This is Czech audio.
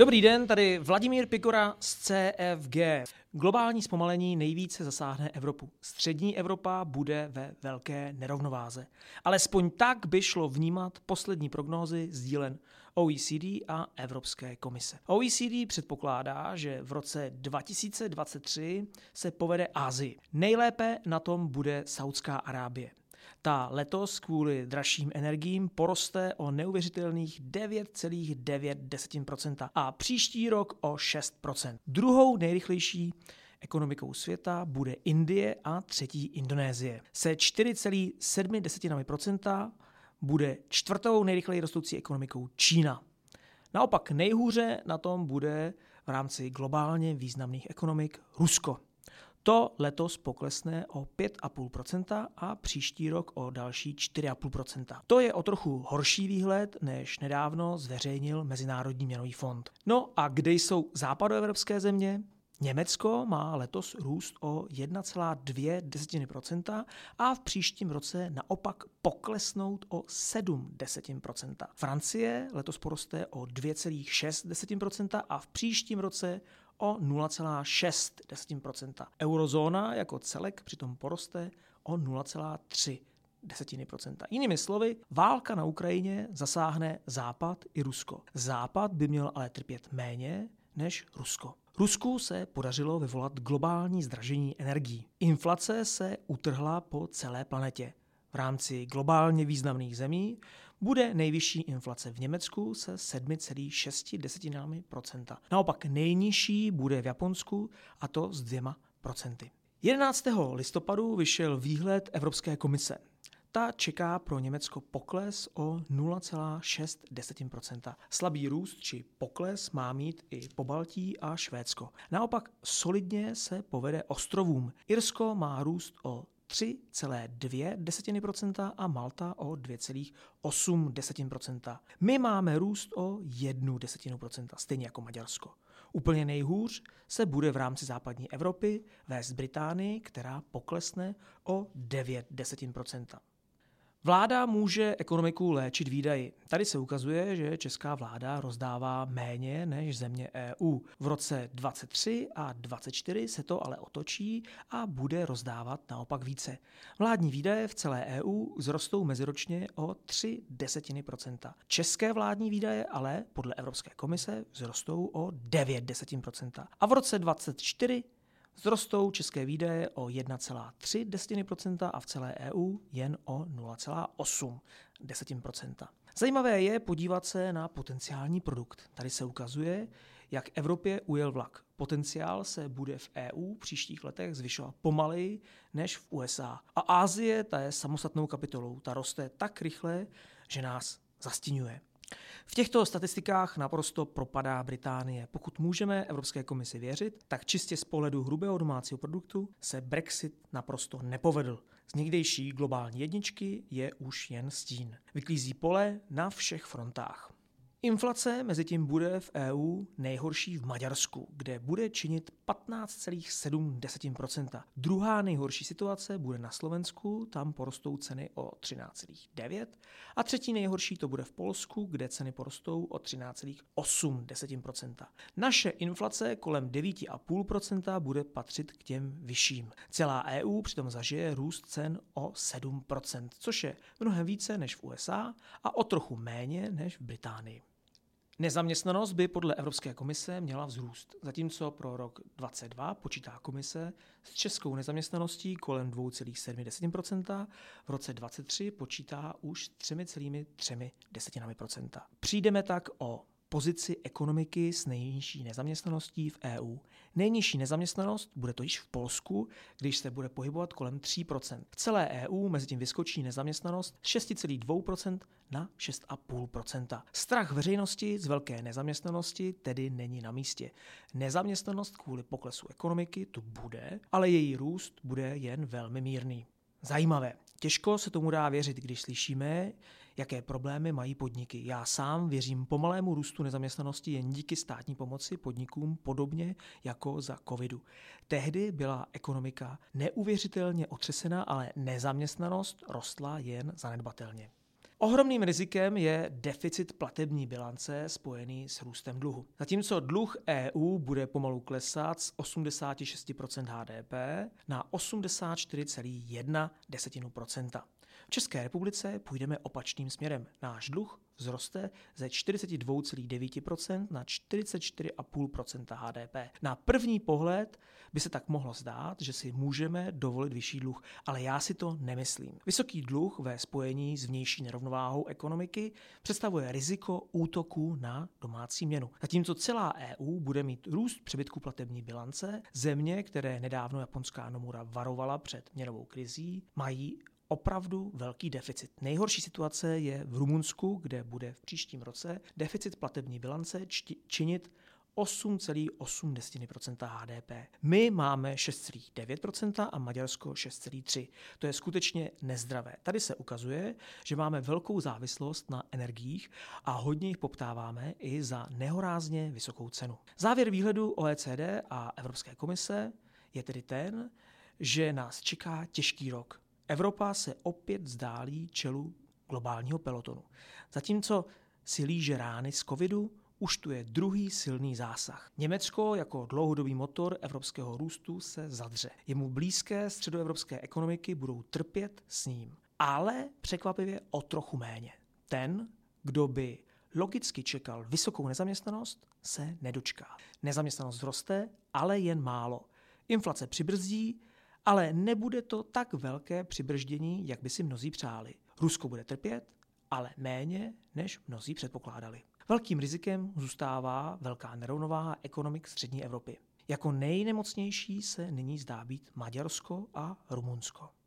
Dobrý den, tady Vladimír Pikora z CFG. Globální zpomalení nejvíce zasáhne Evropu. Střední Evropa bude ve velké nerovnováze. Alespoň tak by šlo vnímat poslední prognózy sdílen OECD a Evropské komise. OECD předpokládá, že v roce 2023 se povede Asii. Nejlépe na tom bude Saudská Arábie. Ta letos kvůli dražším energiím poroste o neuvěřitelných 9,9% a příští rok o 6%. Druhou nejrychlejší ekonomikou světa bude Indie a třetí Indonésie. Se 4,7% bude čtvrtou nejrychleji rostoucí ekonomikou Čína. Naopak nejhůře na tom bude v rámci globálně významných ekonomik Rusko. To letos poklesne o 5,5% a příští rok o další 4,5%. To je o trochu horší výhled, než nedávno zveřejnil Mezinárodní měnový fond. No a kde jsou západoevropské země? Německo má letos růst o 1,2% a v příštím roce naopak poklesnout o 7%. Francie letos poroste o 2,6% a v příštím roce o 0,6%. Eurozóna jako celek přitom poroste o 0,3%. Desetiny procenta. Jinými slovy, válka na Ukrajině zasáhne Západ i Rusko. Západ by měl ale trpět méně než Rusko. Rusku se podařilo vyvolat globální zdražení energií. Inflace se utrhla po celé planetě. V rámci globálně významných zemí bude nejvyšší inflace v Německu se 7,6%. Naopak nejnižší bude v Japonsku a to s dvěma procenty. 11. listopadu vyšel výhled Evropské komise. Ta čeká pro Německo pokles o 0,6%. Slabý růst či pokles má mít i Pobaltí a Švédsko. Naopak solidně se povede ostrovům. Irsko má růst o 3,2% a Malta o 2,8%. My máme růst o 1%, stejně jako Maďarsko. Úplně nejhůř se bude v rámci západní Evropy vést Británii, která poklesne o 9%. Vláda může ekonomiku léčit výdaji. Tady se ukazuje, že česká vláda rozdává méně než země EU. V roce 23 a 24 se to ale otočí a bude rozdávat naopak více. Vládní výdaje v celé EU zrostou meziročně o 3 desetiny procenta. České vládní výdaje ale podle Evropské komise vzrostou o 9 desetin procenta. A v roce 24 Zrostou české výdaje o 1,3 a v celé EU jen o 0,8 Zajímavé je podívat se na potenciální produkt. Tady se ukazuje, jak Evropě ujel vlak. Potenciál se bude v EU v příštích letech zvyšovat pomaleji než v USA. A Ázie, ta je samostatnou kapitolou. Ta roste tak rychle, že nás zastínuje. V těchto statistikách naprosto propadá Británie. Pokud můžeme Evropské komisi věřit, tak čistě z pohledu hrubého domácího produktu se Brexit naprosto nepovedl. Z někdejší globální jedničky je už jen stín. Vyklízí pole na všech frontách. Inflace mezi tím bude v EU nejhorší v Maďarsku, kde bude činit 15,7%. Druhá nejhorší situace bude na Slovensku, tam porostou ceny o 13,9%. A třetí nejhorší to bude v Polsku, kde ceny porostou o 13,8%. Naše inflace kolem 9,5% bude patřit k těm vyšším. Celá EU přitom zažije růst cen o 7%, což je mnohem více než v USA a o trochu méně než v Británii. Nezaměstnanost by podle Evropské komise měla vzrůst, zatímco pro rok 2022 počítá komise s českou nezaměstnaností kolem 2,7%, v roce 2023 počítá už 3,3%. Přijdeme tak o pozici ekonomiky s nejnižší nezaměstnaností v EU. Nejnižší nezaměstnanost bude to již v Polsku, když se bude pohybovat kolem 3%. V celé EU mezi tím vyskočí nezaměstnanost z 6,2% na 6,5%. Strach veřejnosti z velké nezaměstnanosti tedy není na místě. Nezaměstnanost kvůli poklesu ekonomiky tu bude, ale její růst bude jen velmi mírný. Zajímavé. Těžko se tomu dá věřit, když slyšíme, jaké problémy mají podniky. Já sám věřím pomalému růstu nezaměstnanosti jen díky státní pomoci podnikům podobně jako za covidu. Tehdy byla ekonomika neuvěřitelně otřesena, ale nezaměstnanost rostla jen zanedbatelně. Ohromným rizikem je deficit platební bilance spojený s růstem dluhu. Zatímco dluh EU bude pomalu klesat z 86% HDP na 84,1%. V České republice půjdeme opačným směrem. Náš dluh vzroste ze 42,9% na 44,5% HDP. Na první pohled by se tak mohlo zdát, že si můžeme dovolit vyšší dluh, ale já si to nemyslím. Vysoký dluh ve spojení s vnější nerovnováhou ekonomiky představuje riziko útoku na domácí měnu. Zatímco celá EU bude mít růst přebytku platební bilance, země, které nedávno japonská Nomura varovala před měnovou krizí, mají opravdu velký deficit. Nejhorší situace je v Rumunsku, kde bude v příštím roce deficit platební bilance činit 8,8 HDP. My máme 6,9% a Maďarsko 6,3. To je skutečně nezdravé. Tady se ukazuje, že máme velkou závislost na energiích a hodně jich poptáváme i za nehorázně vysokou cenu. Závěr výhledu OECD a Evropské komise je tedy ten, že nás čeká těžký rok. Evropa se opět vzdálí čelu globálního pelotonu. Zatímco si líže rány z covidu, už tu je druhý silný zásah. Německo jako dlouhodobý motor evropského růstu se zadře. Jemu blízké středoevropské ekonomiky budou trpět s ním. Ale překvapivě o trochu méně. Ten, kdo by logicky čekal vysokou nezaměstnanost, se nedočká. Nezaměstnanost roste, ale jen málo. Inflace přibrzdí, ale nebude to tak velké přibrždění, jak by si mnozí přáli. Rusko bude trpět, ale méně, než mnozí předpokládali. Velkým rizikem zůstává velká nerovnováha ekonomik střední Evropy. Jako nejnemocnější se nyní zdá být Maďarsko a Rumunsko.